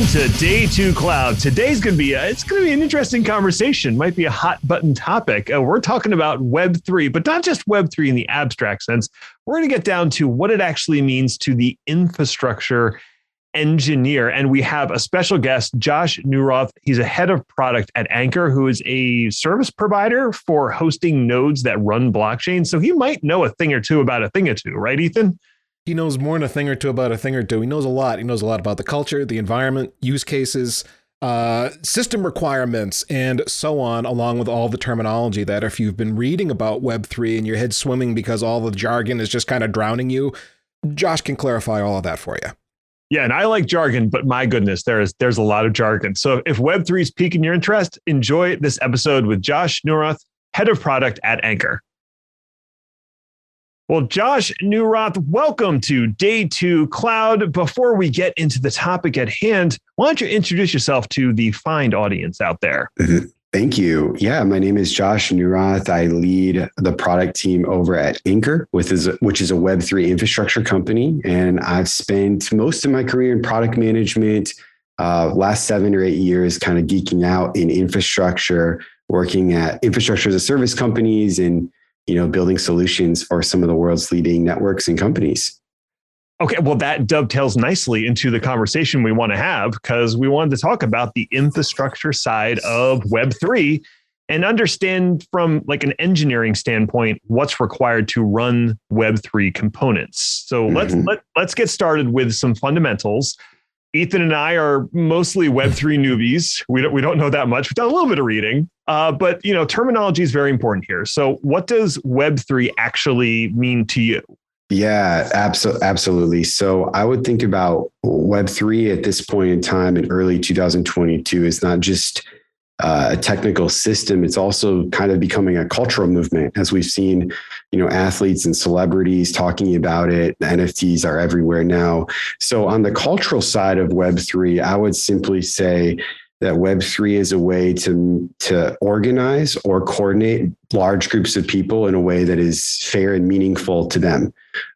Welcome to Day Two Cloud. Today's to be a, it's to be an interesting conversation. Might be a hot button topic. Uh, we're talking about Web three, but not just Web three in the abstract sense. We're to get down to what it actually means to the infrastructure engineer, and we have a special guest, Josh Neuroth. He's a head of product at Ankr, who is a service provider for hosting nodes that run blockchain. So he might know a thing or two about a thing or two, right, Ethan? He knows more than a thing or two about a thing or two. He knows a lot. He knows a lot about the culture, the environment, use cases, uh, system requirements, and so on, along with all the terminology that if you've been reading about Web3 and your head's swimming because all the jargon is just kind of drowning you, Josh can clarify all of that for you. Yeah, and I like jargon, but my goodness, there's there's a lot of jargon. So if Web3 is piquing your interest, enjoy this episode with Josh Neuroth, head of product at Ankr. Well, Josh Neuroth, welcome to Day Two Cloud. Before we get into the topic at hand, why don't you introduce yourself to the Find audience out there? Thank you. Yeah, my name is Josh Neuroth. I lead the product team over at Ankr, which is a Web three infrastructure company, and I've spent most of my career in product management. Uh, last seven or eight years, kind of geeking out in infrastructure, working at infrastructure as a service companies and you know, building solutions for some of the world's leading networks and companies. Okay, well, that dovetails nicely into the conversation we want to have because we wanted to talk about the infrastructure side of Web3 and understand from like an engineering standpoint what's required to run Web3 components. So mm-hmm. let's let, let's get started with some fundamentals. Ethan and I are mostly Web3 newbies. We don't, we don't know that much. We've done a little bit of reading, uh, but you know, terminology is very important here. So, what does Web3 actually mean to you? Yeah, absolutely. Absolutely. So I would think about Web3 at this point in time in early 2022 is not just uh, a technical system, it's also kind of becoming a cultural movement as we've seen, you know, athletes and celebrities talking about it. The NFTs are everywhere now. So on the cultural side of Web3, I would simply say that Web3 is a way to, to organize or coordinate large groups of people in a way that is fair and meaningful to them.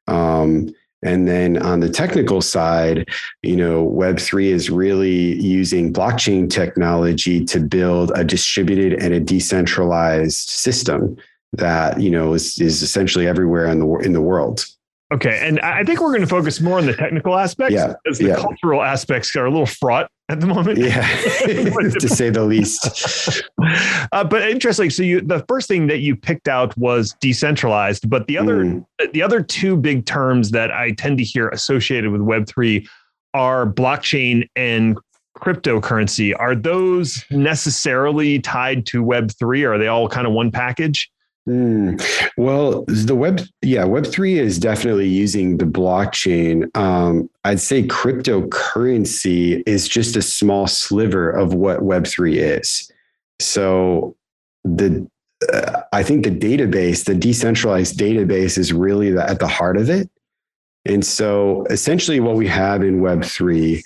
Um, and then on the technical side, you know, Web3 is really using blockchain technology to build a distributed and a decentralized system that, you know, is, is essentially everywhere in the, in the world. Okay. And I think we're going to focus more on the technical aspects yeah, because the yeah. cultural aspects are a little fraught at the moment. Yeah, to say the least. Uh, but interesting. So you, the first thing that you picked out was decentralized, but the other, mm. the other two big terms that I tend to hear associated with Web three are blockchain and cryptocurrency. Are those necessarily tied to Web three? Or are they all kind of one package? Mm. Well, the web, yeah, Web three is definitely using the blockchain. Um, I'd say cryptocurrency is just a small sliver of what Web three is. So the uh, I think the database, the decentralized database, is really the, at the heart of it. And so, essentially, what we have in Web three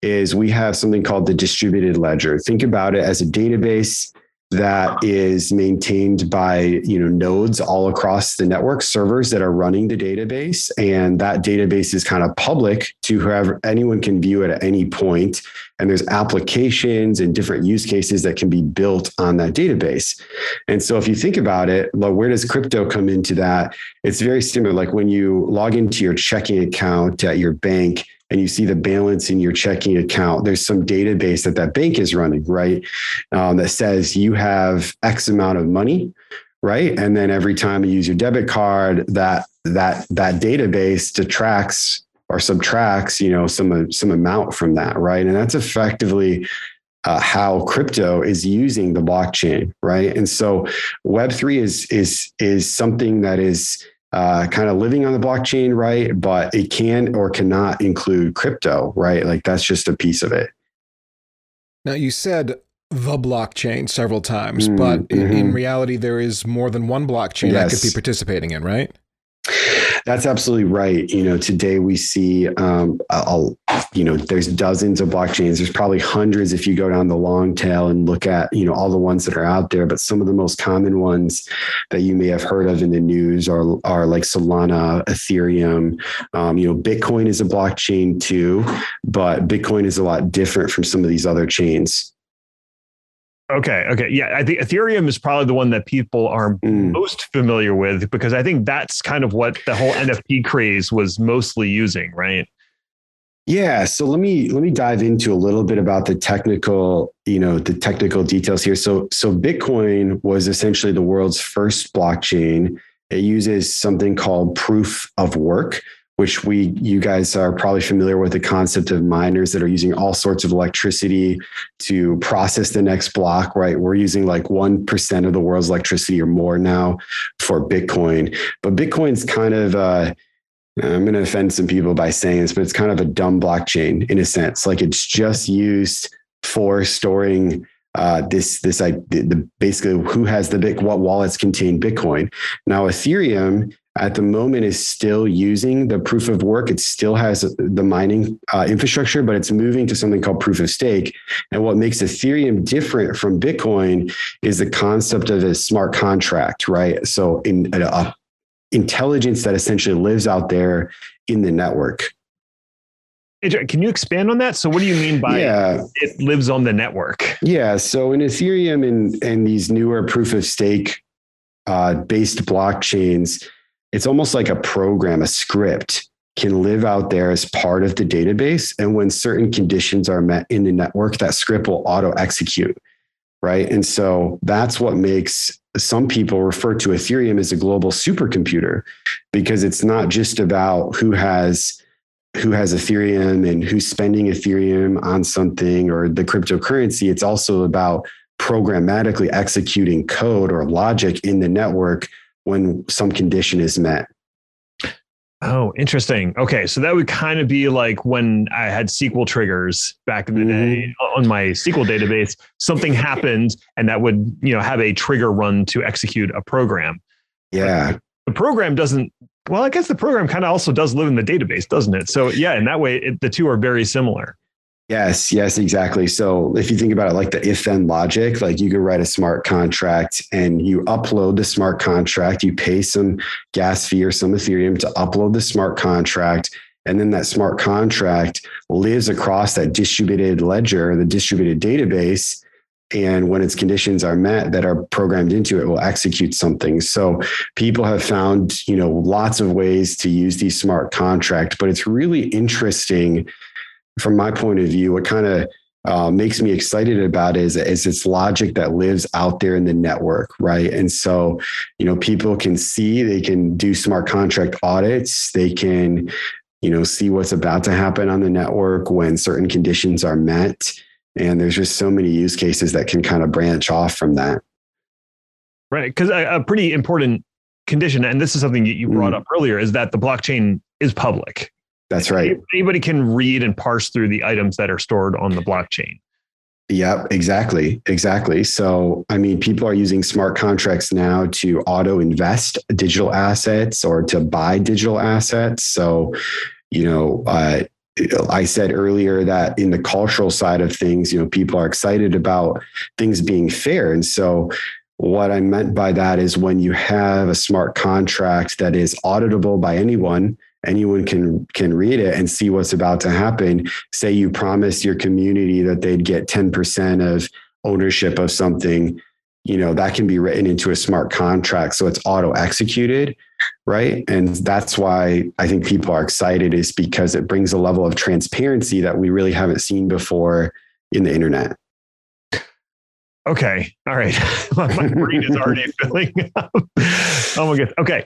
is we have something called the distributed ledger. Think about it as a database that is maintained by you know nodes all across the network servers that are running the database. And that database is kind of public to whoever anyone can view it at any point. And there's applications and different use cases that can be built on that database. And so if you think about it well, where does crypto come into that? It's very similar. Like when you log into your checking account at your bank and you see the balance in your checking account, there's some database that that bank is running, right? Um, that says you have X amount of money, right? And then every time you use your debit card, that that that database detracts or subtracts, you know, some some amount from that, right? And that's effectively uh, how crypto is using the blockchain, right? And so Web three is is is something that is uh, kind of living on the blockchain, right? But it can or cannot include crypto, right? Like that's just a piece of it. Now, you said the blockchain several times, mm, but mm-hmm. in, in, reality, there is more than one blockchain yes. I could be participating in, right? That's absolutely right. You know, today we see, um, I'll, you know, there's dozens of blockchains. There's probably hundreds if you go down the long tail and look at, you know, all the ones that are out there. But some of the most common ones that you may have heard of in the news are are like Solana, Ethereum. Um, you know, Bitcoin is a blockchain too, but Bitcoin is a lot different from some of these other chains. Okay. Okay. Yeah. I think Ethereum is probably the one that people are mm. most familiar with because I think that's kind of what the whole NFT craze was mostly using, right? Yeah, so let me let me dive into a little bit about the technical, you know, the technical details here. So so Bitcoin was essentially the world's first blockchain. It uses something called proof of work, which we you guys are probably familiar with the concept of miners that are using all sorts of electricity to process the next block right? We're using like 1% of the world's electricity or more now for bitcoin. But bitcoin's kind of uh, i'm going to offend some people by saying this but it's kind of a dumb blockchain in a sense. Like it's just used for storing uh, this this I, the, basically who has the bit what wallets contain Bitcoin. Now Ethereum at the moment is still using the proof of work. It still has the mining uh, infrastructure, but it's moving to something called proof of stake. And what makes Ethereum different from Bitcoin is the concept of a smart contract, right? So in a, intelligence that essentially lives out there in the network. Can you expand on that? So, what do you mean by yeah. it lives on the network? Yeah. So, in Ethereum and, and these newer proof of stake uh, based blockchains, it's almost like a program, a script can live out there as part of the database. And when certain conditions are met in the network, that script will auto execute. Right. And so that's what makes some people refer to Ethereum as a global supercomputer because it's not just about who has who has Ethereum and who's spending Ethereum on something or the cryptocurrency. It's also about programmatically executing code or logic in the network when some condition is met. Oh, interesting. Okay, so that would kind of be like when I had SQL triggers back in the mm-hmm. day on my SQL database. Something happened, and that would you know have a trigger run to execute a program. Yeah, but the program doesn't. Well, I guess the program kind of also does live in the database, doesn't it? So yeah, in that way, it, the two are very similar. Yes, yes, exactly. So if you think about it like the if then logic, like you could write a smart contract and you upload the smart contract, you pay some gas fee or some Ethereum to upload the smart contract. And then that smart contract lives across that distributed ledger, the distributed database. And when its conditions are met that are programmed into it, will execute something. So people have found, you know, lots of ways to use these smart contracts, but it's really interesting from my point of view, what kind of uh, makes me excited about is, is its logic that lives out there in the network, right? And so, you know, people can see, they can do smart contract audits, they can, you know, see what's about to happen on the network when certain conditions are met. And there's just so many use cases that can kind of branch off from that. Right. Because a, a, pretty important condition, and this is something you brought mm. up earlier, is that the blockchain is public. That's right. Anybody can read and parse through the items that are stored on the blockchain. Yep, exactly. Exactly. So, I mean, people are using smart contracts now to auto invest digital assets or to buy digital assets. So, you know, uh, I said earlier that in the cultural side of things, you know, people are excited about things being fair. And so, what I meant by that is when you have a smart contract that is auditable by anyone, anyone can can read it and see what's about to happen. Say you promised your community that they'd get 10% of ownership of something you know that can be written into a smart contract so it's auto executed right? And that's why i think people are excited is because it brings a level of transparency that we really haven't seen before in the internet. Okay all right. My brain is already filling up. Oh my god okay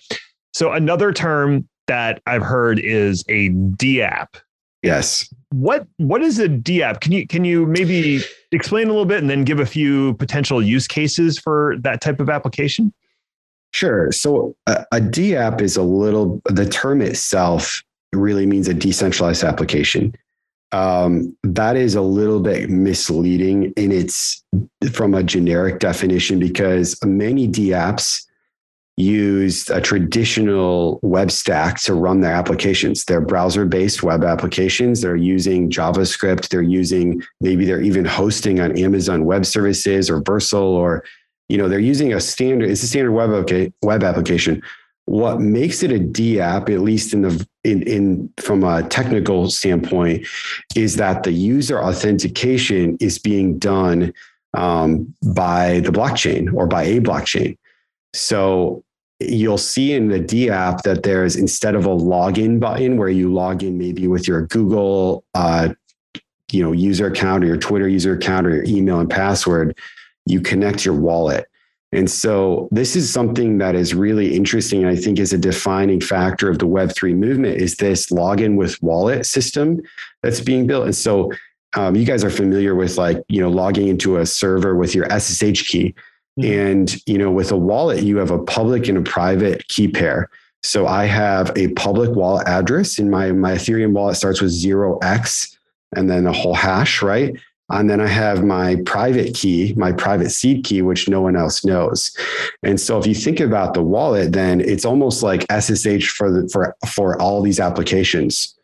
so another term that I've heard is a DApp. Yes. What what is a DApp? Can you can you maybe explain a little bit and then give a few potential use cases for that type of application? Sure. So a, a DApp is a little the term itself really means a decentralized application. Um, that is a little bit misleading in its from a generic definition because many DApps used a traditional web stack to run their applications. They're browser based web applications. They're using JavaScript. They're using, maybe they're even hosting on Amazon Web Services or Vercel, or, you know, they're using a standard, it's a standard web, okay, web application. What makes it a DApp, at least in the in, in from a technical standpoint, is that the user authentication is being done um, by the blockchain or by a blockchain. So you'll see in the D app that there's instead of a login button where you log in maybe with your Google uh, you know user account or your Twitter user account or your email and password, you connect your wallet. And so this is something that is really interesting. And I think is a defining factor of the Web3 movement is this login with wallet system that's being built. And so um, you guys are familiar with like, you know, logging into a server with your SSH key. Mm-hmm. And, you know, with a wallet, you have a public and a private key pair. So I have a public wallet address in my, my Ethereum wallet starts with 0x and then a whole hash, right? And then I have my private key, my private seed key, which no one else knows. And so if you think about the wallet, then it's almost like SSH for the, for for all these applications.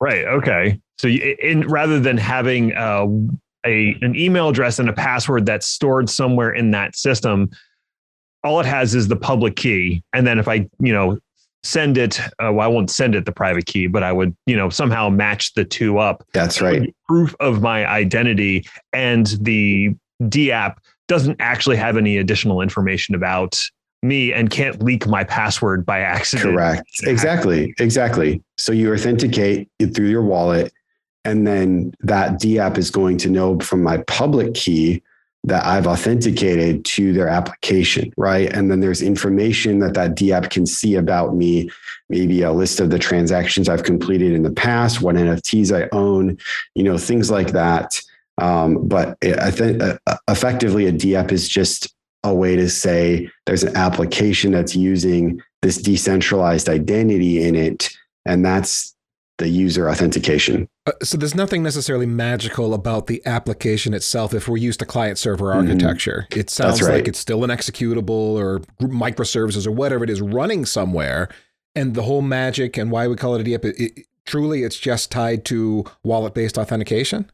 Right. Okay. So in rather than having uh, a an email address and a password that's stored somewhere in that system, all it has is the public key. And then if I, you know, send it, uh, well, I won't send it the private key, but I would, you know, somehow match the two up. That's right. Proof of my identity and the DApp doesn't actually have any additional information about me and can't leak my password by accident. Correct. Exactly. Exactly. So you authenticate through your wallet and then that DApp is going to know from my public key that I've authenticated to their application, right? And then there's information that that DApp can see about me, maybe a list of the transactions I've completed in the past, what NFTs I own, you know, things like that. Um, but I think uh, effectively a DApp is just a way to say there's an application that's using this decentralized identity in it, and that's the user authentication. Uh, so there's nothing necessarily magical about the application itself if we're used to client server mm-hmm. architecture. Mm-hmm. It sounds right. like it's still an executable or microservices or whatever it is running somewhere. And the whole magic and why we call it a DApp, it, it, truly it's just tied to wallet based authentication?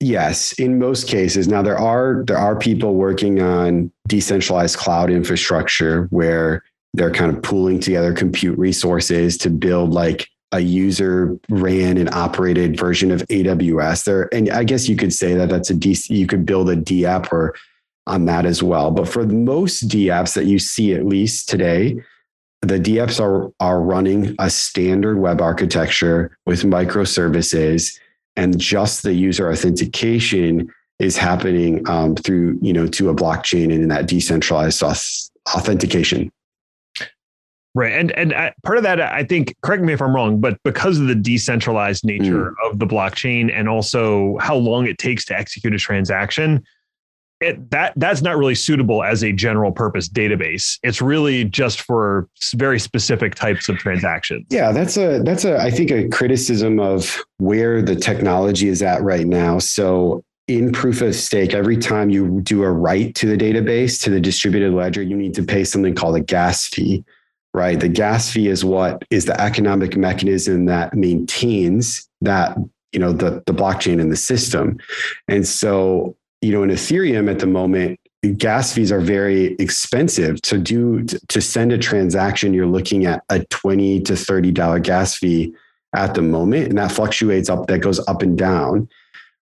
Yes, in most cases. Now there are there are people working on decentralized cloud infrastructure where they're kind of pooling together compute resources to build like a user ran and operated version of AWS there. And I guess you could say that that's a DC, you could build a DApp or on that as well. But for most DApps that you see at least today, the DApps are, are running a standard web architecture with microservices and just the user authentication is happening um, through, you know, to a blockchain and in that decentralized authentication. Right. And and uh, part of that, I think, correct me if I'm wrong, but because of the decentralized nature mm. of the blockchain and also how long it takes to execute a transaction, it, that that's not really suitable as a general purpose database. It's really just for very specific types of transactions. Yeah, that's a that's a I think a criticism of where the technology is at right now. So in proof of stake, every time you do a write to the database to the distributed ledger, you need to pay something called a gas fee right? The gas fee is what is the economic mechanism that maintains that, you know, the, the blockchain and the system. And so, you know, in Ethereum at the moment, gas fees are very expensive to do to send a transaction you're looking at a 20 to 30 dollar gas fee at the moment and that fluctuates up that goes up and down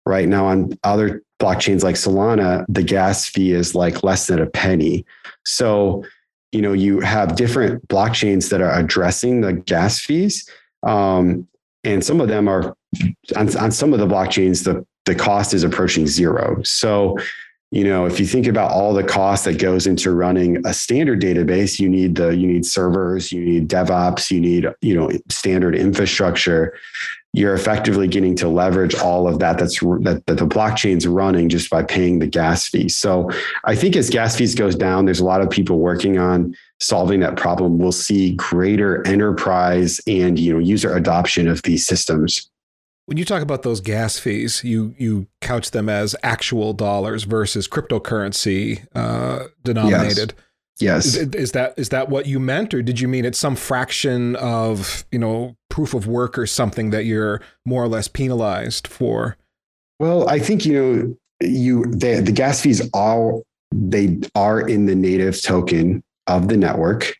right now on other blockchains like solana the gas fee is like less than a penny so you know you have different blockchains that are addressing the gas fees. Um, and some of them are on, on some of the blockchains the the cost is approaching zero. So you know if you think about all the cost that goes into running a standard database you need the you need servers you need devops you need you know standard infrastructure you're effectively getting to leverage all of that that's that, that the blockchain's running just by paying the gas fee so i think as gas fees goes down there's a lot of people working on solving that problem we'll see greater enterprise and you know user adoption of these systems when you talk about those gas fees, you you couch them as actual dollars versus cryptocurrency uh, denominated. Yes. Yes. Is, is, that is that what you meant, or did you mean it's some fraction of you know proof of work or something that you're more or less penalized for? Well, I think you know you the, the gas fees are they are in the native token of the network,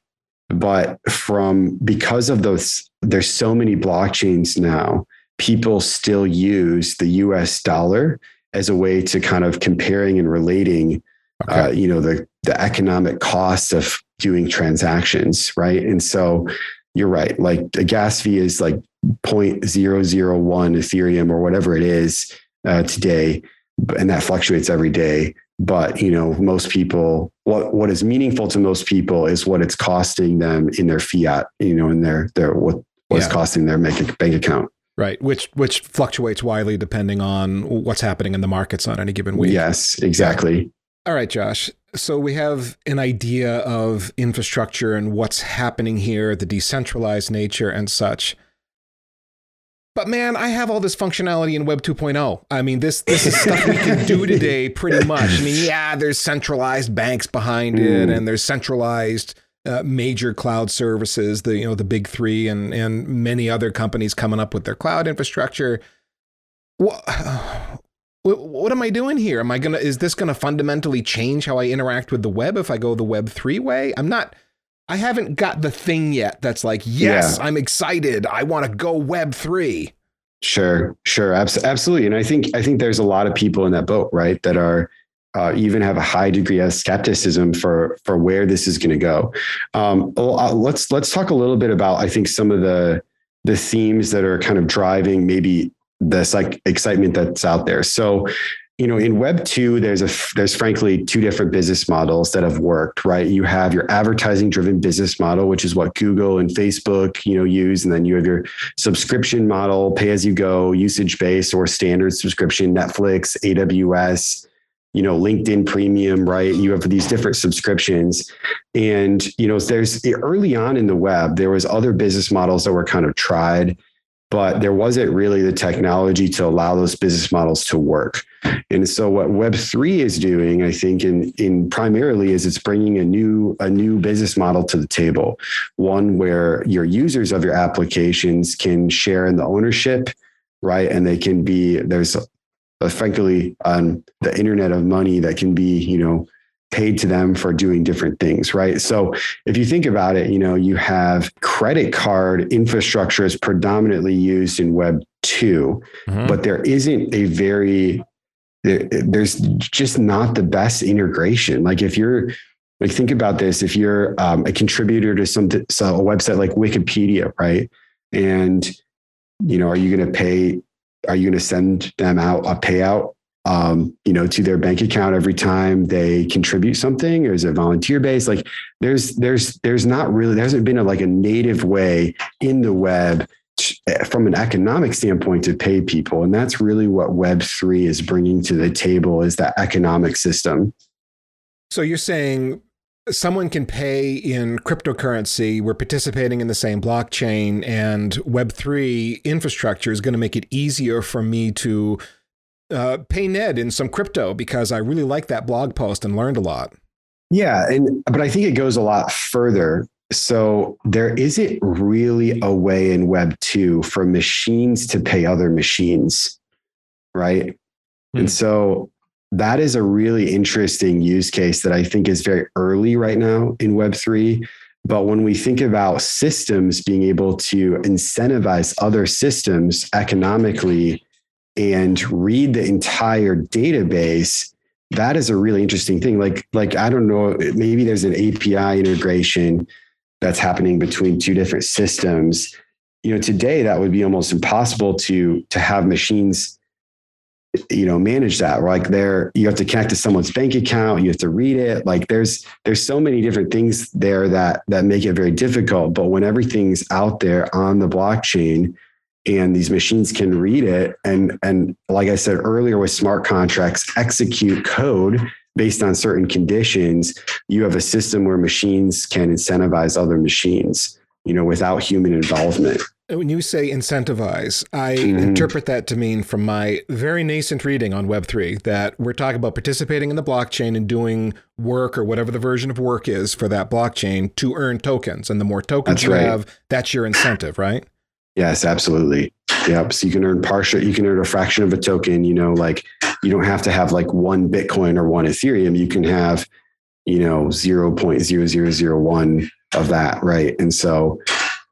but from because of those, there's so many blockchains now. People still use the U.S. dollar as a way to kind of comparing and relating, okay. uh, you know, the the economic cost of doing transactions, right? And so you're right. Like the gas fee is like 0.001 Ethereum or whatever it is uh, today, and that fluctuates every day. But you know, most people, what what is meaningful to most people is what it's costing them in their fiat. You know, in their their what what's yeah. costing their bank bank account. Right, which which fluctuates widely depending on what's happening in the markets on any given week. Yes, exactly. All right, Josh. So we have an idea of infrastructure and what's happening here, the decentralized nature and such. But man, I have all this functionality in Web 2.0. I mean, this this is stuff we can do today pretty much. I mean, yeah, there's centralized banks behind it, mm. and there's centralized uh, major cloud services, the you know the big three, and and many other companies coming up with their cloud infrastructure. What, what am I doing here? Am I gonna? Is this gonna fundamentally change how I interact with the web if I go the Web three way? I'm not. I haven't got the thing yet that's like, yes, yeah. I'm excited. I want to go Web three. Sure, sure, abs- absolutely. And I think I think there's a lot of people in that boat, right? That are uh, even have a high degree of skepticism for for where this is going to go. Um, uh, let's let's talk a little bit about I think some of the the themes that are kind of driving maybe this like excitement that's out there. So you know in web 2 there's a there's frankly two different business models that have worked right? You have your advertising driven business model which is what google and facebook you know use and then you have your subscription model pay as you go usage based or standard subscription netflix aws you know linkedin premium right? You have these different subscriptions. And you know there's early on in the web there was other business models that were kind of tried but there wasn't really the technology to allow those business models to work. And so what Web3 is doing, I think, in, in primarily is it's bringing a new, a new business model to the table, one where your users of your applications can share in the ownership, right? And they can be, there's uh, frankly on the internet of money that can be, you know, paid to them for doing different things, right? So if you think about it, you know, you have credit card infrastructure is predominantly used in Web 2, mm-hmm. but there isn't a very there, there's just not the best integration. Like if you're like think about this, if you're um, a contributor to some so a website like Wikipedia, right? And you know, are you going to pay? Are you going to send them out a payout um, you know, to their bank account every time they contribute something, or is it volunteer based? Like there's there's there's not really there hasn't been a, like a native way in the web eh, from an economic standpoint to pay people, and that's really what Web three is bringing to the table is that economic system. So you're saying someone can pay in cryptocurrency. We're participating in the same blockchain, and Web three infrastructure is going to make it easier for me to uh, pay Ned in some crypto because I really liked that blog post and learned a lot. Yeah, and but I think it goes a lot further. So there isn't really a way in Web two for machines to pay other machines, right? Hmm. And so that is a really interesting use case that I think is very early right now in Web three. But when we think about systems being able to incentivize other systems economically and read the entire database that is a really interesting thing. Like like i don't know maybe there's an api integration that's happening between two different systems. You know today that would be almost impossible to to have machines you know manage that. Like there you have to connect to someone's bank account you have to read it. Like there's there's so many different things there that that make it very difficult. But when everything's out there on the blockchain and these machines can read it and and like i said earlier with smart contracts execute code based on certain conditions you have a system where machines can incentivize other machines you know without human involvement when you say incentivize, I mm-hmm. interpret that to mean from my very nascent reading on Web3 that we're talking about participating in the blockchain and doing work or whatever the version of work is for that blockchain to earn tokens. And the more tokens that's you right. have, that's your incentive, right? Yes, absolutely. Yep. So you can earn partial, you can earn a fraction of a token, you know, like you don't have to have like one Bitcoin or one Ethereum. You can have, you know, 0.0001 of that. Right. And so,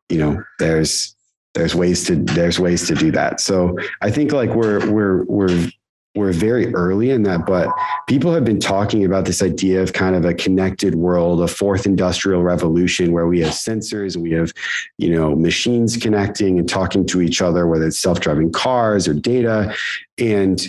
you know, there's, there's ways to there's ways to do that. So I think like we're we're we're we're very early in that, but people have been talking about this idea of kind of a connected world, a fourth industrial revolution where we have sensors and we have, you know, machines connecting and talking to each other, whether it's self-driving cars or data. And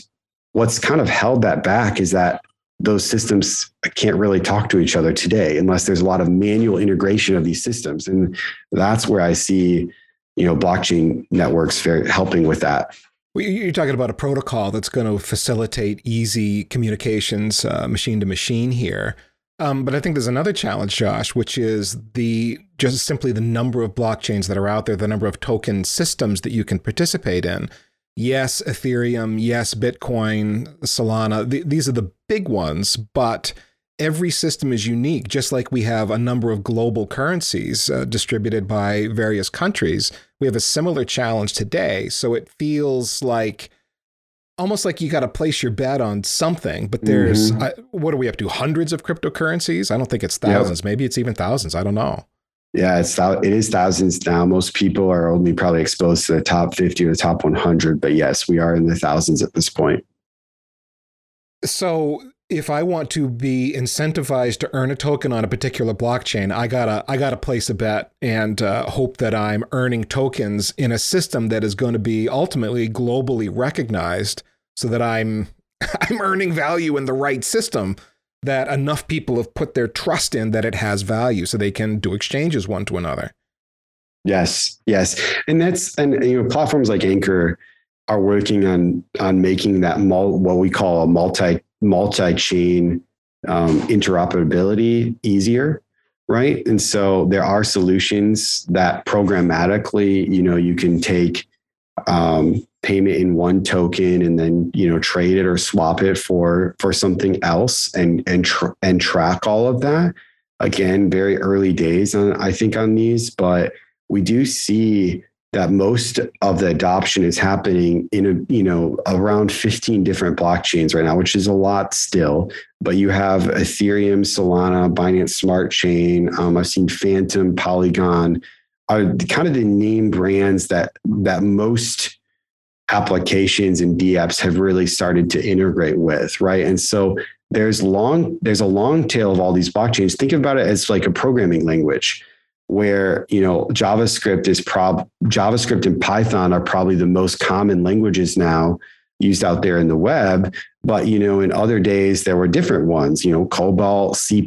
what's kind of held that back is that those systems can't really talk to each other today unless there's a lot of manual integration of these systems. And that's where I see you know blockchain networks very helping with that you're talking about a protocol that's going to facilitate easy communications uh, machine to machine here um, but I think there's another challenge, Josh, which is the just simply the number of blockchains that are out there, the number of token systems that you can participate in. Yes, Ethereum, yes, Bitcoin, Solana, th- these are the big ones, but every system is unique, just like we have a number of global currencies uh, distributed by various countries. We have a similar challenge today. So it feels like almost like you got to place your bet on something, but there's mm-hmm. uh, what are we up to? Hundreds of cryptocurrencies? I don't think it's thousands. Yep. Maybe it's even thousands. I don't know. Yeah, it's it is thousands now. Most people are only probably exposed to the top 50 or the top 100, but yes, we are in the thousands at this point. So if I want to be incentivized to earn a token on a particular blockchain, I gotta I gotta place a bet and uh, hope that I'm earning tokens in a system that is going to be ultimately globally recognized, so that I'm I'm earning value in the right system that enough people have put their trust in that it has value, so they can do exchanges one to another. Yes, yes, and that's and you know platforms like Ankr are working on on making that mul- what we call a multi multi-chain um, interoperability easier right? And so there are solutions that programmatically you know you can take um, payment in one token and then you know trade it or swap it for for something else and and tr- and track all of that. Again very early days on i think on these but we do see that most of the adoption is happening in a you know around 15 different blockchains right now which is a lot still but you have ethereum solana binance smart chain um, i've seen Fantom polygon are kind of the name brands that that most applications and dapps have really started to integrate with right? And so there's long there's a long tail of all these blockchains. Think about it as like a programming language where you know javascript is prob javascript and python are probably the most common languages now used out there in the web. But you know in other days there were different ones you know cobol c++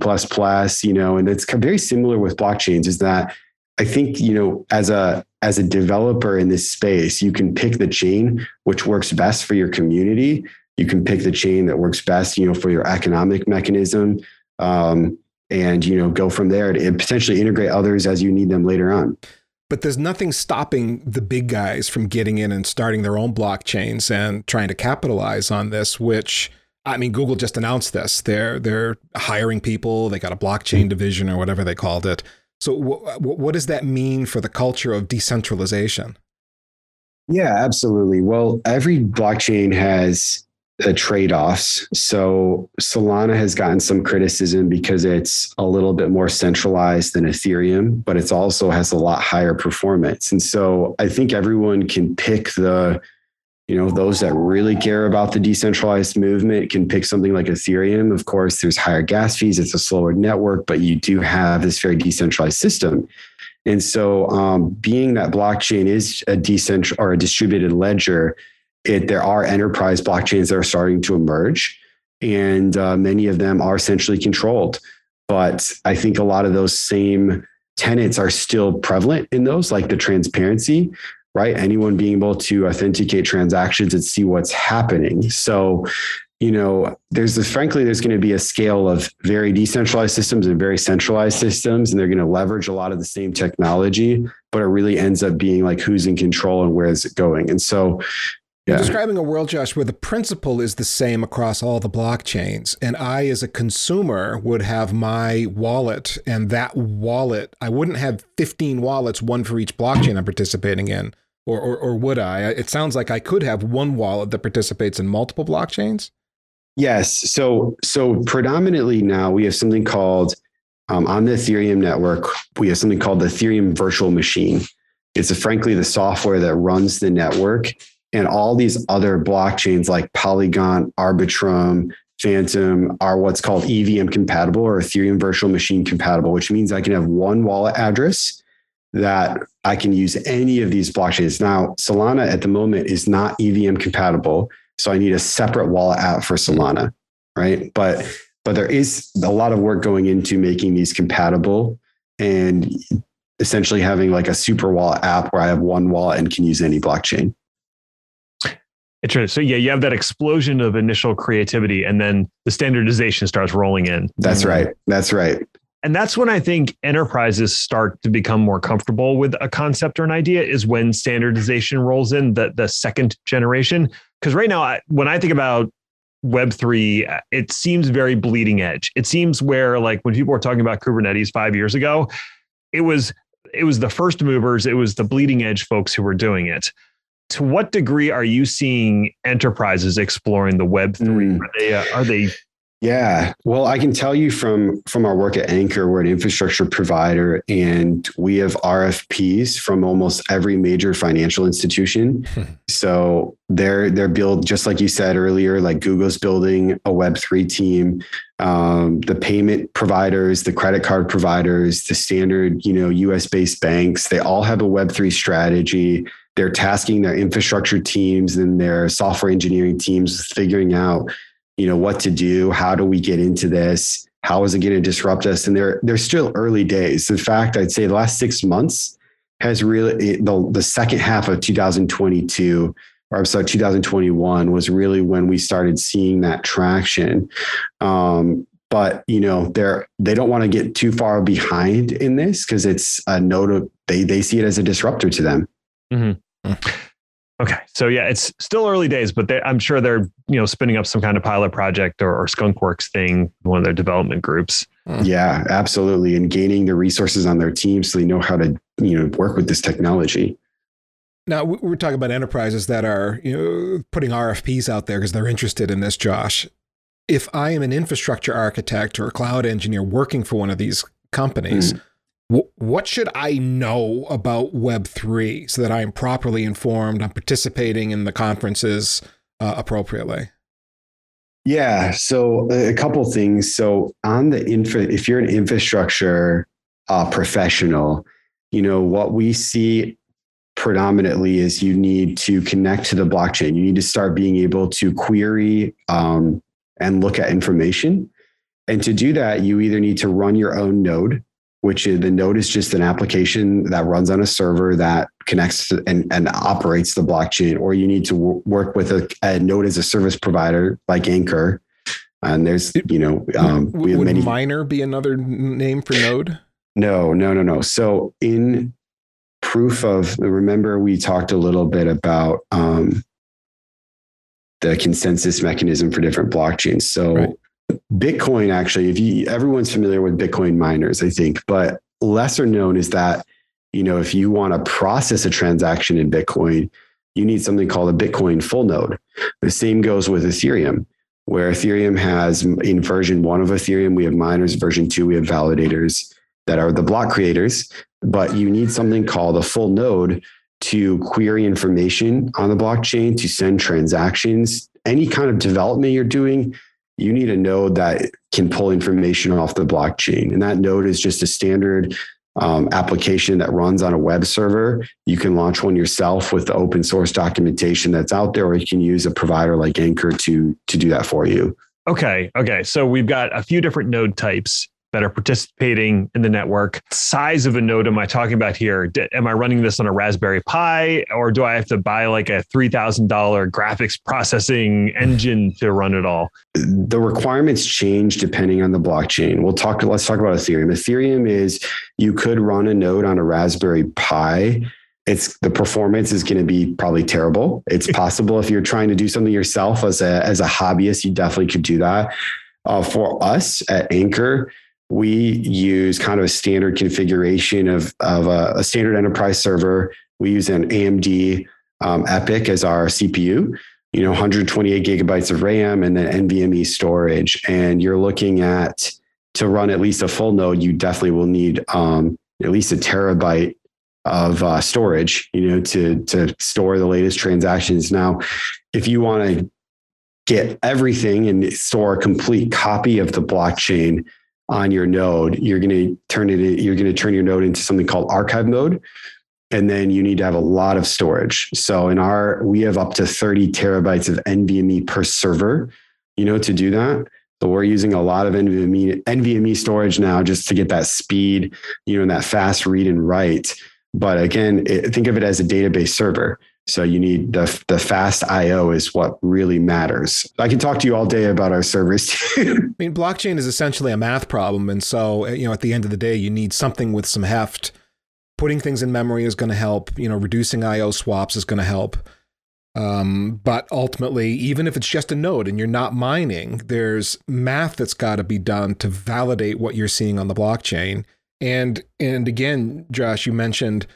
you know and it's very similar with blockchains is that i think you know as a as a developer in this space you can pick the chain which works best for your community. You can pick the chain that works best you know for your economic mechanism. Um, and you know go from there and potentially integrate others as you need them later on. But there's nothing stopping the big guys from getting in and starting their own blockchains and trying to capitalize on this which I mean Google just announced this. They're they're hiring people. They got a blockchain division or whatever they called it. So w- what does that mean for the culture of decentralization? Yeah absolutely. Well every blockchain has the trade-offs. So Solana has gotten some criticism because it's a little bit more centralized than Ethereum, but it also has a lot higher performance. And so I think everyone can pick the you know those that really care about the decentralized movement can pick something like ethereum of course there's higher gas fees it's a slower network but you do have this very decentralized system and so um, being that blockchain is a decentral or a distributed ledger it, there are enterprise blockchains that are starting to emerge, and uh, many of them are centrally controlled. But I think a lot of those same tenets are still prevalent in those, like the transparency, right? Anyone being able to authenticate transactions and see what's happening. So, you know, there's this, frankly, there's going to be a scale of very decentralized systems and very centralized systems, and they're going to leverage a lot of the same technology. but it really ends up being like who's in control and where is it going. And so yeah. You're describing a world, Josh, where the principle is the same across all the blockchains. And I, as a consumer, would have my wallet, and that wallet, I wouldn't have 15 wallets, one for each blockchain I'm participating in. Or, or, or would I? It sounds like I could have one wallet that participates in multiple blockchains. Yes. So, so predominantly now we have something called um, on the Ethereum network, we have something called the Ethereum virtual machine. It's a, frankly the software that runs the network and all these other blockchains like Polygon, Arbitrum, Fantom are what's called EVM compatible or Ethereum virtual machine compatible, which means I can have one wallet address that I can use any of these blockchains. Now, Solana at the moment is not EVM compatible, so I need a separate wallet app for Solana, right? But but there is a lot of work going into making these compatible and essentially having like a super wallet app where I have one wallet and can use any blockchain. Interesting. So yeah, you have that explosion of initial creativity, and then the standardization starts rolling in. That's mm-hmm. right. That's right. And that's when I think enterprises start to become more comfortable with a concept or an idea is when standardization rolls in the the second generation. Because right now, when I think about Web three, it seems very bleeding edge. It seems where like when people were talking about Kubernetes five years ago, it was it was the first movers, it was the bleeding edge folks who were doing it to what degree are you seeing enterprises exploring the Web three? Mm. Are they uh, are they yeah. Well, I can tell you from from our work at Ankr, we're an infrastructure provider and we have RFPs from almost every major financial institution. so they're they're built just like you said earlier, like Google's building a Web3 team. Um, the payment providers, the credit card providers, the standard, you know, US based banks, they all have a Web3 strategy they're tasking their infrastructure teams and their software engineering teams figuring out you know what to do how do we get into this how is it going to disrupt us and they're they're still early days in fact i'd say the last six months has really the, the second half of 2022 or sorry, 2021 was really when we started seeing that traction. Um, but you know, they're they don't want to get too far behind in this because it's a note of they they see it as a disruptor to them. Mm-hmm. Okay, so yeah, it's still early days, but I'm sure they're you know spinning up some kind of pilot project or, or Skunkworks thing, one of their development groups. Hmm. Yeah, absolutely, and gaining the resources on their team so they know how to you know work with this technology. Now we're talking about enterprises that are you know putting RFPs out there because they're interested in this. Josh, if I am an infrastructure architect or a cloud engineer working for one of these companies. Mm what should I know about Web3 so that I am properly informed? I'm participating in the conferences uh, appropriately. Yeah. So a couple things. So on the infra, if you're an infrastructure uh, professional, you know what we see predominantly is you need to connect to the blockchain. You need to start being able to query um, and look at information. And to do that, you either need to run your own node which is the node is just an application that runs on a server that connects and, and operates the blockchain, or you need to w- work with a, a, node as a service provider like Ankr. And there's, you know, um, we have would many. Miner be another name for node? No, no, no, no. So in proof of, remember we talked a little bit about um, the consensus mechanism for different blockchains. So right. Bitcoin actually, if you everyone's familiar with Bitcoin miners, I think, but lesser known is that, you know, if you want to process a transaction in Bitcoin, you need something called a Bitcoin full node. The same goes with Ethereum, where Ethereum has in version one of Ethereum, we have miners, version two, we have validators that are the block creators, but you need something called a full node to query information on the blockchain, to send transactions, any kind of development you're doing you need a node that can pull information off the blockchain. And that node is just a standard um, application that runs on a web server. You can launch one yourself with the open source documentation that's out there, or you can use a provider like Ankr to to do that for you. Okay. Okay. So we've got a few different node types. That are participating in the network. Size of a node am I talking about here? Am I running this on a Raspberry Pi or do I have to buy like a $3,000 graphics processing engine to run it all? The requirements change depending on the blockchain. We'll talk, let's talk about Ethereum. Ethereum is you could run a node on a Raspberry Pi it's the performance is going to be probably terrible. It's possible if you're trying to do something yourself as a as a hobbyist, you definitely could do that. Uh, for us at Ankr, we use kind of a standard configuration of of a, a standard enterprise server. We use an AMD um, EPYC as our CPU. You know, 128 gigabytes of RAM and then NVMe storage. And you're looking at to run at least a full node, you definitely will need um, at least a terabyte of uh, storage, you know, to to store the latest transactions. Now, if you want to get everything and store a complete copy of the blockchain on your node, you're going to turn it. You're going to turn your node into something called archive mode, and then you need to have a lot of storage. So in our, we have up to 30 terabytes of NVMe per server, you know, to do that. So we're using a lot of NVMe NVMe storage now just to get that speed, you know, and that fast read and write. But again, it, think of it as a database server. So you need the the fast I/O is what really matters. I can talk to you all day about our servers. I mean, blockchain is essentially a math problem, and so you know, at the end of the day, you need something with some heft. Putting things in memory is going to help. You know, reducing I/O swaps is going to help. Um, but ultimately, even if it's just a node and you're not mining, there's math that's got to be done to validate what you're seeing on the blockchain. And and again, Josh, you mentioned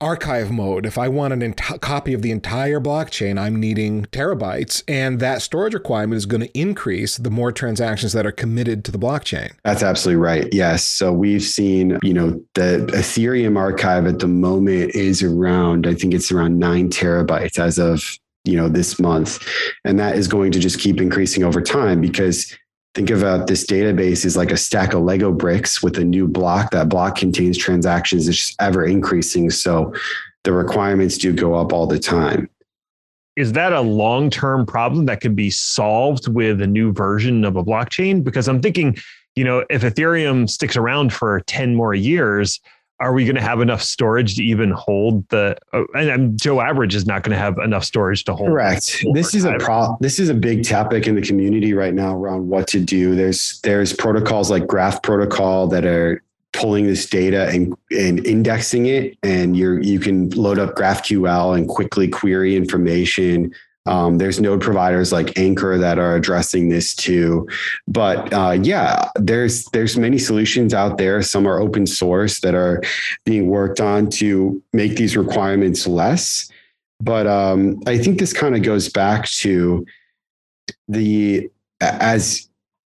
archive mode. If I want an copy of the entire blockchain, I'm needing terabytes, and that storage requirement is going to increase the more transactions that are committed to the blockchain. That's absolutely right. Yes. So we've seen, you know, the Ethereum archive at the moment is around, I think it's around nine terabytes as of you know this month and that is going to just keep increasing over time because think about this database is like a stack of Lego bricks with a new block. That block contains transactions. It's just ever increasing. So the requirements do go up all the time. Is that a long term problem that can be solved with a new version of a blockchain? Because I'm thinking, you know, if Ethereum sticks around for 10 more years, are we going to have enough storage to even hold the uh, and joe average is not going to have enough storage to hold correct. this is a pro this is a big topic in the community right now around what to do. There's there's protocols like graph protocol that are pulling this data and, and indexing it and you're you can load up graphql and quickly query information um, there's node providers like Ankr that are addressing this too. But uh, yeah, there's there's many solutions out there. Some are open source that are being worked on to make these requirements less. But um, I think this kind of goes back to the as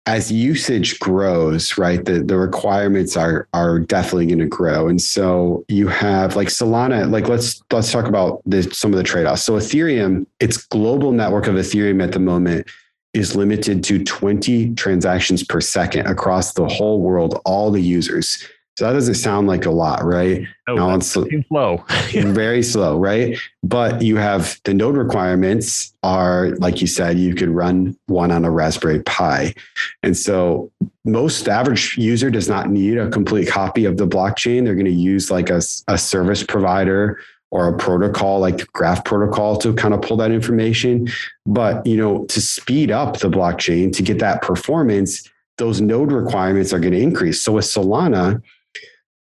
as usage grows, right, the, the requirements are are definitely going to grow. And so you have like Solana, like let's let's talk about the, some of the trade-offs. So Ethereum, its global network of Ethereum at the moment is limited to 20 transactions per second across the whole world, all the users. So that doesn't sound like a lot, right? No, it's slow. very slow, right? But you have the node requirements are, like you said, you could run one on a Raspberry Pi. And so most average user does not need a complete copy of the blockchain. They're going to use like a, a service provider or a protocol like graph protocol to kind of pull that information. But, you know, to speed up the blockchain, to get that performance, those node requirements are going to increase. So with Solana,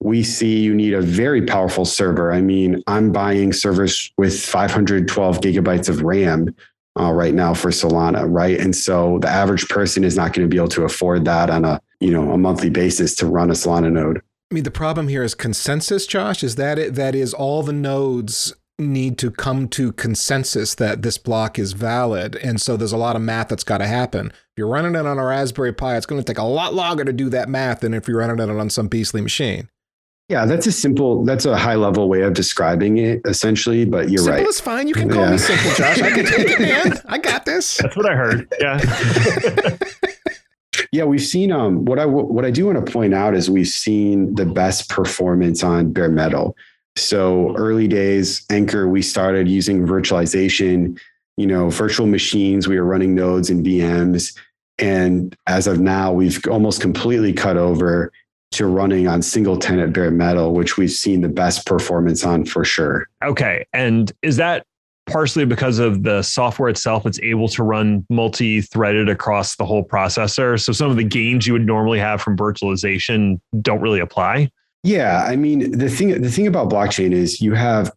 we see you need a very powerful server. I mean, I'm buying servers with 512 gigabytes of RAM uh, right now for Solana, right? And so the average person is not going to be able to afford that on a you know a monthly basis to run a Solana node. I mean, the problem here is consensus, Josh. Is that it? That is all the nodes need to come to consensus that this block is valid. And so there's a lot of math that's got to happen. If you're running it on a Raspberry Pi, it's going to take a lot longer to do that math than if you're running it on some beastly machine. Yeah, that's a simple, that's a high level way of describing it essentially, but you're simple right. Simple is fine. You can call yeah. me simple, Josh. I can take it, man. I got this. That's what I heard. Yeah. yeah, we've seen um what I what I do want to point out is we've seen the best performance on bare metal. So early days, Ankr, we started using virtualization, you know, virtual machines. We were running nodes and VMs And as of now, we've almost completely cut over to running on single tenant bare metal, which we've seen the best performance on for sure. Okay. And is that partially because of the software itself? It's able to run multi threaded across the whole processor. So some of the gains you would normally have from virtualization don't really apply. Yeah. I mean, the thing, the thing about blockchain is you have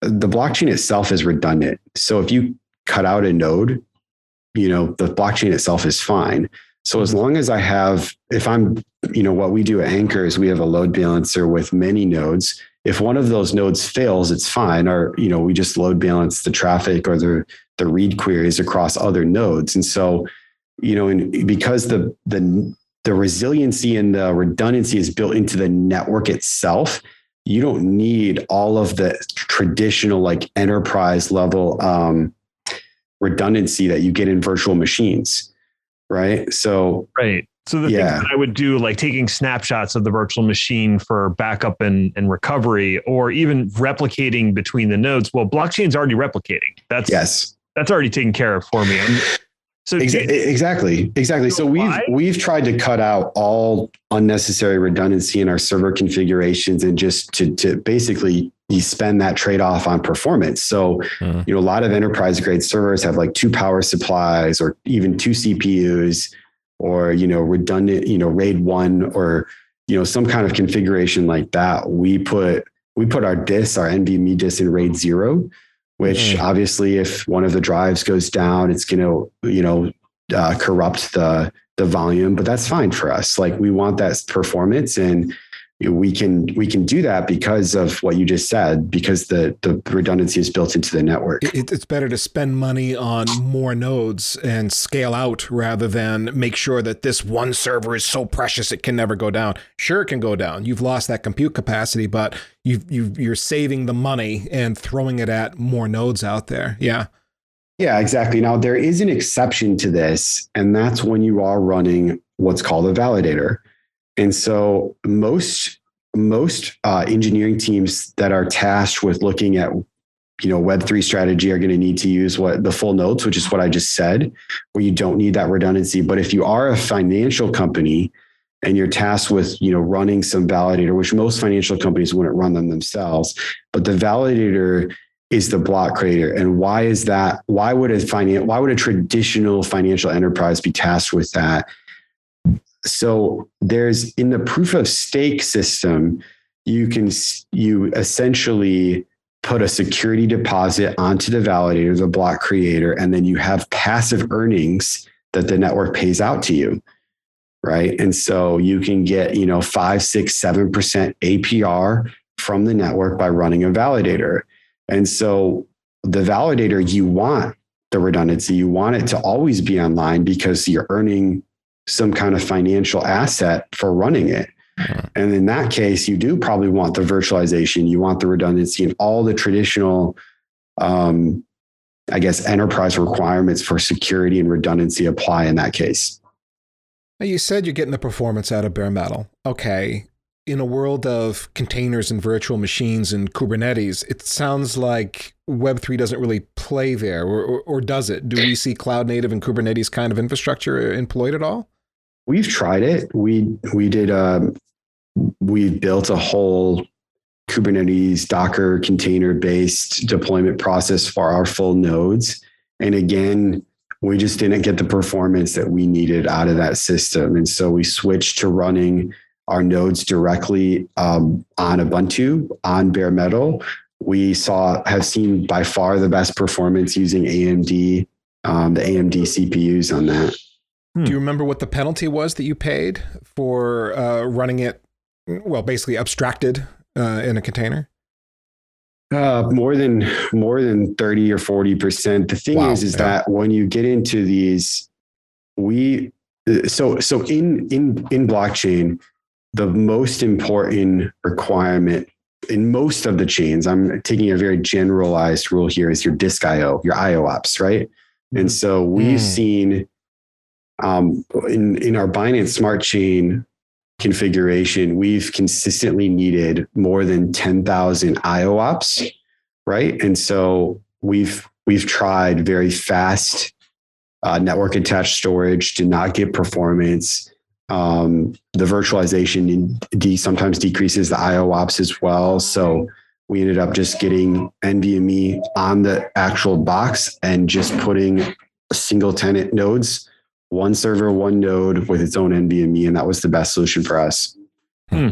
the blockchain itself is redundant. So if you cut out a node, you know, the blockchain itself is fine. So as long as I have, if I'm, you know, what we do at Ankr is we have a load balancer with many nodes. If one of those nodes fails, it's fine. Or, you know, we just load balance the traffic or the the read queries across other nodes. And so, you know, and because the the the resiliency and the redundancy is built into the network itself, you don't need all of the traditional like enterprise level um, redundancy that you get in virtual machines right so right so the yeah. things that I would do, like taking snapshots of the virtual machine for backup and, and recovery, or even replicating between the nodes. Well, blockchain's already replicating. That's yes, that's already taken care of for me. I'm, so exactly, exactly. So we've we've tried to cut out all unnecessary redundancy in our server configurations and just to to basically you spend that trade off on performance. So mm. you know a lot of enterprise grade servers have like two power supplies or even two CPUs or you know redundant you know RAID one or you know some kind of configuration like that. We put we put our disk our NVMe disk in RAID zero which mm. obviously if one of the drives goes down, it's going to, you know, uh, corrupt the the volume, but that's fine for us. Like we want that performance and we can we can do that because of what you just said because the the redundancy is built into the network. It, it's better to spend money on more nodes and scale out rather than make sure that this one server is so precious it can never go down. Sure it can go down. You've lost that compute capacity but you you you're saving the money and throwing it at more nodes out there. Yeah. Yeah exactly. Now there is an exception to this and that's when you are running what's called a validator and so most most uh, engineering teams that are tasked with looking at you know web3 strategy are going to need to use what the full nodes which is what i just said where you don't need that redundancy. But if you are a financial company and you're tasked with you know running some validator which most financial companies wouldn't run them themselves but the validator is the block creator. And why is that why would a finance why would a traditional financial enterprise be tasked with that so there's in the proof of stake system, you can you essentially put a security deposit onto the validator, the block creator, and then you have passive earnings that the network pays out to you. Right. And so you can get, you know, five, six, seven percent APR from the network by running a validator. And so the validator, you want the redundancy, you want it to always be online because you're earning some kind of financial asset for running it. Mm-hmm. And in that case, you do probably want the virtualization, you want the redundancy, and all the traditional, um, I guess, enterprise requirements for security and redundancy apply in that case. Now you said you're getting the performance out of bare metal. Okay. In a world of containers and virtual machines and Kubernetes, it sounds like Web3 doesn't really play there, or, or, or does it? Do we see cloud native and Kubernetes kind of infrastructure employed at all? We've tried it. We we did. Um, we built a whole Kubernetes Docker container based deployment process for our full nodes, and again, we just didn't get the performance that we needed out of that system, and so we switched to running our nodes directly um, on Ubuntu on bare metal. We saw have seen by far the best performance using AMD, um, the AMD CPUs on that. Hmm. Do you remember what the penalty was that you paid for uh, running it? Well, basically abstracted uh, in a container. Uh, more than more than thirty or forty percent. The thing wow. is, is yeah. that when you get into these, we uh, so so in in in blockchain, the most important requirement in most of the chains, I'm taking a very generalized rule here, is your disk IO, your IO ops, right? And so we've mm. seen um, in, in our Binance Smart Chain configuration, we've consistently needed more than 10,000 IO ops, right? And so we've we've tried very fast uh, network attached storage to not get performance. Um, the virtualization sometimes decreases the IO ops as well. So we ended up just getting NVMe on the actual box and just putting single tenant nodes, one server, one node with its own NVMe, and that was the best solution for us. Hmm.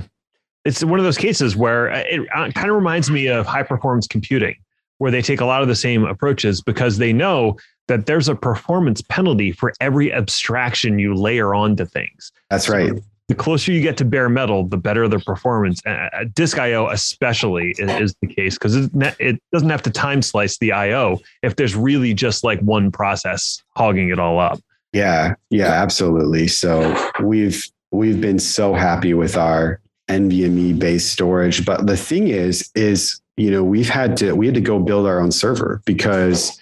It's one of those cases where uh, it uh, kind of reminds me of high performance computing, where they take a lot of the same approaches because they know that there's a performance penalty for every abstraction you layer onto things. That's right. The closer you get to bare metal, the better the performance. Uh, Disk I/O especially is, is the case because it, it doesn't have to time slice the I/O if there's really just like one process hogging it all up. Yeah, yeah, absolutely. So we've we've been so happy with our NVMe based storage, but the thing is, is you know we've had to we had to go build our own server because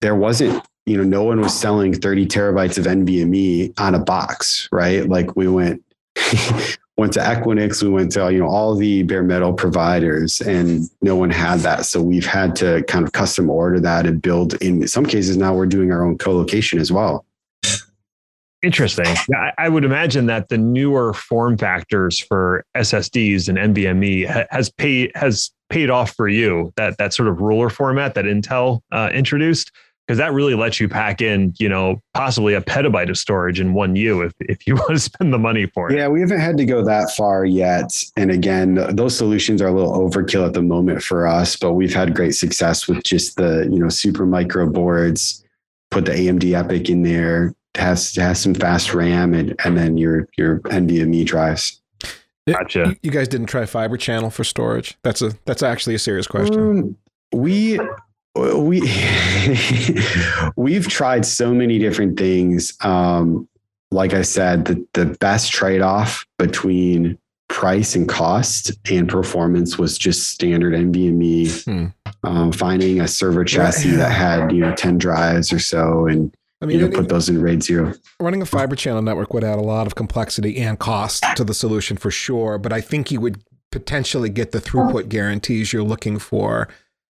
there wasn't you know no one was selling 30 terabytes of NVMe on a box, right? Like we went went to Equinix, we went to you know all the bare metal providers, and no one had that. So we've had to kind of custom order that and build. In some cases, now we're doing our own co-location as well. Interesting. I would imagine that the newer form factors for SSDs and NVMe has paid has paid off for you. That that sort of ruler format that Intel uh, introduced because that really lets you pack in, you know, possibly a petabyte of storage in one U if, if you want to spend the money for it. Yeah, we haven't had to go that far yet. And again, those solutions are a little overkill at the moment for us, but we've had great success with just the, you know, Supermicro boards, put the AMD EPYC in there, has has some fast RAM and and then your your NVMe drives. Gotcha. You guys didn't try Fiber Channel for storage? That's a that's actually a serious question. Um, we we we've tried so many different things. Um, like I said, the, the best trade off between price and cost and performance was just standard NVMe. Hmm. Um, finding a server chassis that had you know ten drives or so, and I mean, you know, put those in RAID zero. Running a fiber channel network would add a lot of complexity and cost to the solution for sure, but I think you would potentially get the throughput guarantees you're looking for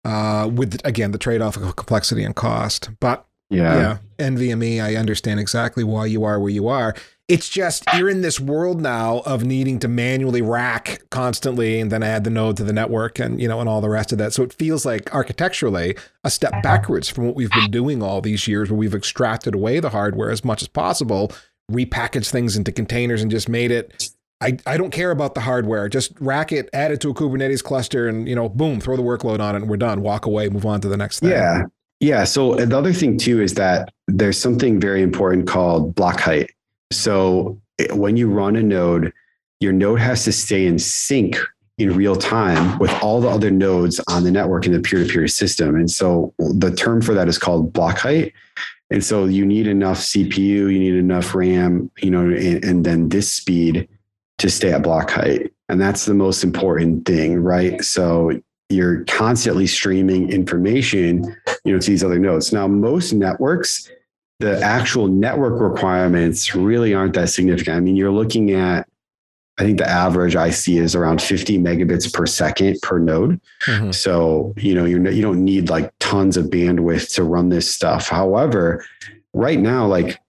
uh, with again the trade-off of complexity and cost. But yeah. yeah, NVMe, I understand exactly why you are where you are. It's just you're in this world now of needing to manually rack constantly and then add the node to the network and you know and all the rest of that. So it feels like architecturally a step backwards from what we've been doing all these years where we've extracted away the hardware as much as possible, repackaged things into containers and just made it I, I don't care about the hardware. Just rack it, add it to a Kubernetes cluster, and you know, boom, throw the workload on it, and we're done. Walk away, move on to the next thing. Yeah, yeah. So the other thing too is that there's something very important called block height. So when you run a node, your node has to stay in sync in real time with all the other nodes on the network in the peer-to-peer system. And so the term for that is called block height. And so you need enough CPU, you need enough RAM, you know, and, and then this speed to stay at block height. And that's the most important thing, right? So you're constantly streaming information, you know, to these other nodes. Now, most networks, the actual network requirements really aren't that significant. I mean, you're looking at, I think the average I see is around 50 megabits per second per node. Mm-hmm. So, you know, you're, you don't need like tons of bandwidth to run this stuff. However, right now, like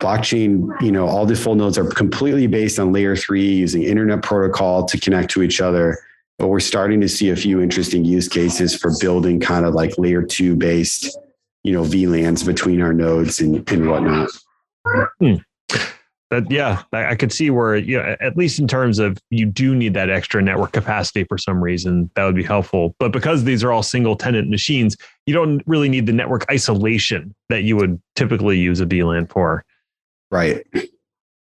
blockchain, you know, all the full nodes are completely based on layer three using internet protocol to connect to each other. But we're starting to see a few interesting use cases for building kind of like layer two based, you know, VLANs between our nodes and, and whatnot. Hmm. That, yeah, I could see where, you know, at least in terms of you do need that extra network capacity for some reason, that would be helpful. But because these are all single tenant machines, you don't really need the network isolation that you would typically use a VLAN for. Right.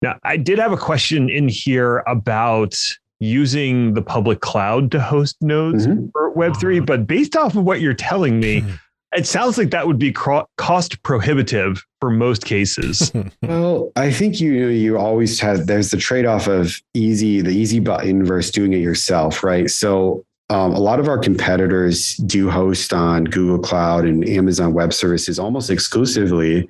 Now, I did have a question in here about using the public cloud to host nodes mm-hmm. for Web3, but based off of what you're telling me, it sounds like that would be cost prohibitive for most cases. well, I think you you always have there's the trade off of easy the easy button versus doing it yourself, right? So um, a lot of our competitors do host on Google Cloud and Amazon Web Services almost exclusively.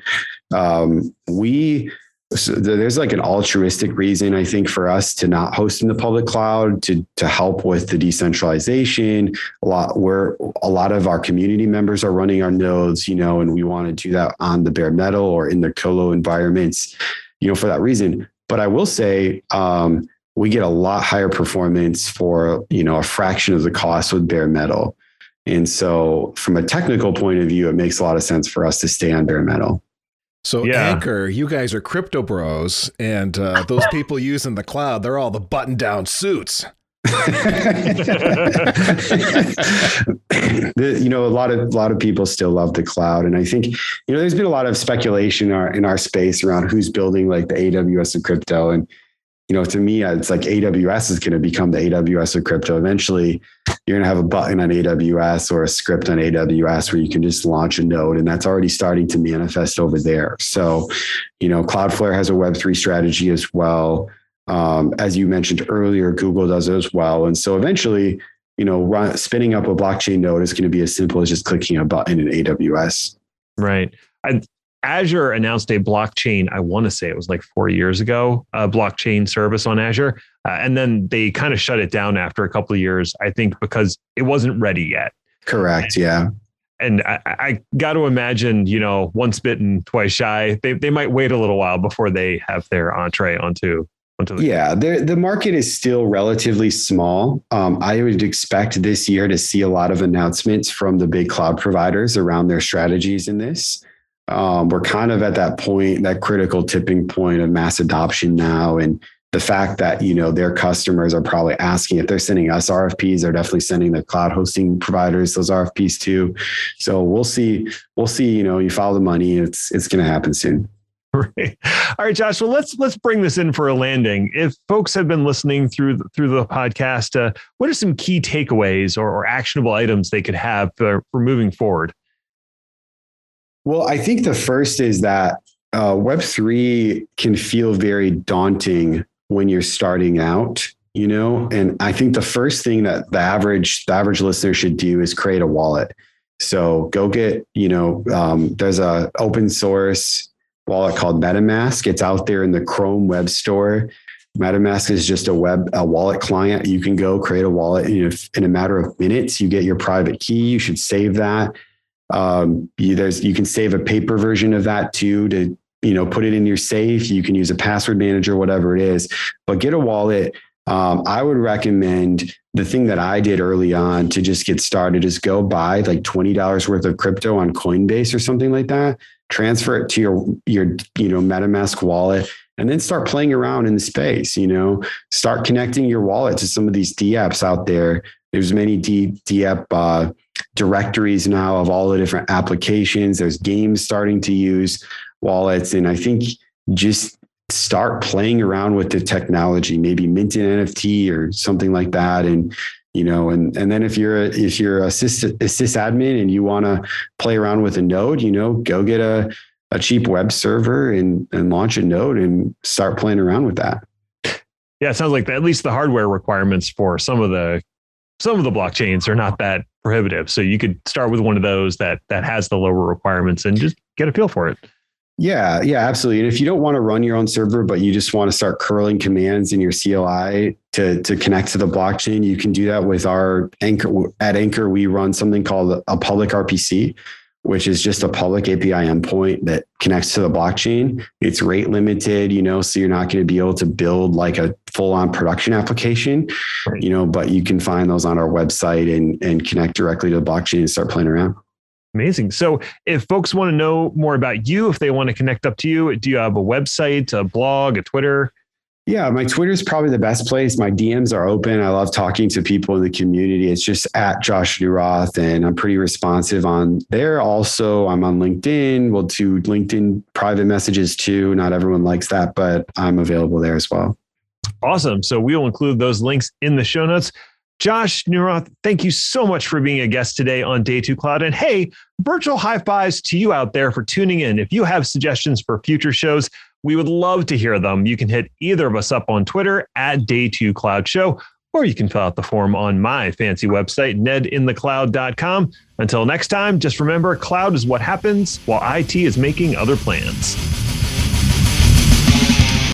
Um, we so there's like an altruistic reason I think for us to not host in the public cloud to to help with the decentralization. A lot where a lot of our community members are running our nodes, you know, and we want to do that on the bare metal or in the colo environments, you know, for that reason. But I will say um, we get a lot higher performance for you know a fraction of the cost with bare metal. And so, from a technical point of view, it makes a lot of sense for us to stay on bare metal. So yeah. Ankr, you guys are crypto bros, and uh, those people using the cloud, they're all the button-down suits. the, you know, a lot of a lot of people still love the cloud, and I think you know there's been a lot of speculation in our, in our space around who's building like the AWS of crypto, and you know, to me, it's like AWS is going to become the AWS of crypto. Eventually, you're going to have a button on AWS or a script on AWS where you can just launch a node, and that's already starting to manifest over there. So, you know, Cloudflare has a Web3 strategy as well. Um, as you mentioned earlier, Google does as well. And so eventually, you know, run, spinning up a blockchain node is going to be as simple as just clicking a button in AWS. Right. I, Azure announced a blockchain, I want to say it was like four years ago, a blockchain service on Azure. Uh, and then they kind of shut it down after a couple of years, I think, because it wasn't ready yet. Correct. Yeah. And I, I got to imagine, you know, once bitten, twice shy. They, they might wait a little while before they have their entree onto onto the yeah the market is still relatively small um, i would expect this year to see a lot of announcements from the big cloud providers around their strategies in this um, we're kind of at that point, that critical tipping point of mass adoption now. And the fact that, you know, their customers are probably asking if they're sending us RFPs, they're definitely sending the cloud hosting providers those RFPs too. So we'll see, we'll see, you know, you follow the money, it's it's gonna happen soon. Right. All right, Josh. Well, let's let's bring this in for a landing. If folks have been listening through through the podcast, uh, what are some key takeaways or, or actionable items they could have for, for moving forward? Well, I think the first is that uh, Web3 can feel very daunting when you're starting out, you know? And I think the first thing that the average, the average listener should do is create a wallet. So go get, you know, um, there's a open source wallet called MetaMask. It's out there in the Chrome web store. MetaMask is just a web a wallet client. You can go create a wallet in a, in a matter of minutes. You get your private key. You should save that. Um, you, there's you can save a paper version of that too to you know put it in your safe. You can use a password manager, whatever it is. But get a wallet. Um, I would recommend the thing that I did early on to just get started is go buy like twenty dollars worth of crypto on Coinbase or something like that. Transfer it to your your you know MetaMask wallet and then start playing around in the space you know start connecting your wallet to some of these dapps out there there's many D, DApp uh, directories now of all the different applications. There's games starting to use wallets. And I think just start playing around with the technology, maybe mint an NFT or something like that. And, you know, and, and then if you're, a, if you're a, sys, a sysadmin and you want to play around with a node, you know, go get a, a cheap web server and, and launch a node and start playing around with that. Yeah, it sounds like at least the hardware requirements for some of the some of the blockchains are not that prohibitive. So you could start with one of those that that has the lower requirements and just get a feel for it. Yeah, yeah, absolutely. And if you don't want to run your own server, but you just want to start curling commands in your CLI to, to connect to the blockchain, you can do that with our Ankr. At Ankr, we run something called a public RPC, which is just a public API endpoint that connects to the blockchain. It's rate limited, you know, so you're not going to be able to build like a full on production application, right. you know, but you can find those on our website and, and connect directly to the blockchain and start playing around. Amazing. So, if folks want to know more about you, if they want to connect up to you, do you have a website, a blog, a Twitter? Yeah, my Twitter is probably the best place. My DMs are open. I love talking to people in the community. It's just at Josh Neuroth, and I'm pretty responsive on there. Also, I'm on LinkedIn. We'll do LinkedIn private messages too. Not everyone likes that, but I'm available there as well. Awesome. So we'll include those links in the show notes. Josh Neuroth, thank you so much for being a guest today on Day Two Cloud. And hey, virtual high fives to you out there for tuning in. If you have suggestions for future shows, we would love to hear them. You can hit either of us up on Twitter at Day Two Cloud Show, or you can fill out the form on my fancy website, nedinthecloud.com. Until next time, just remember cloud is what happens while IT is making other plans.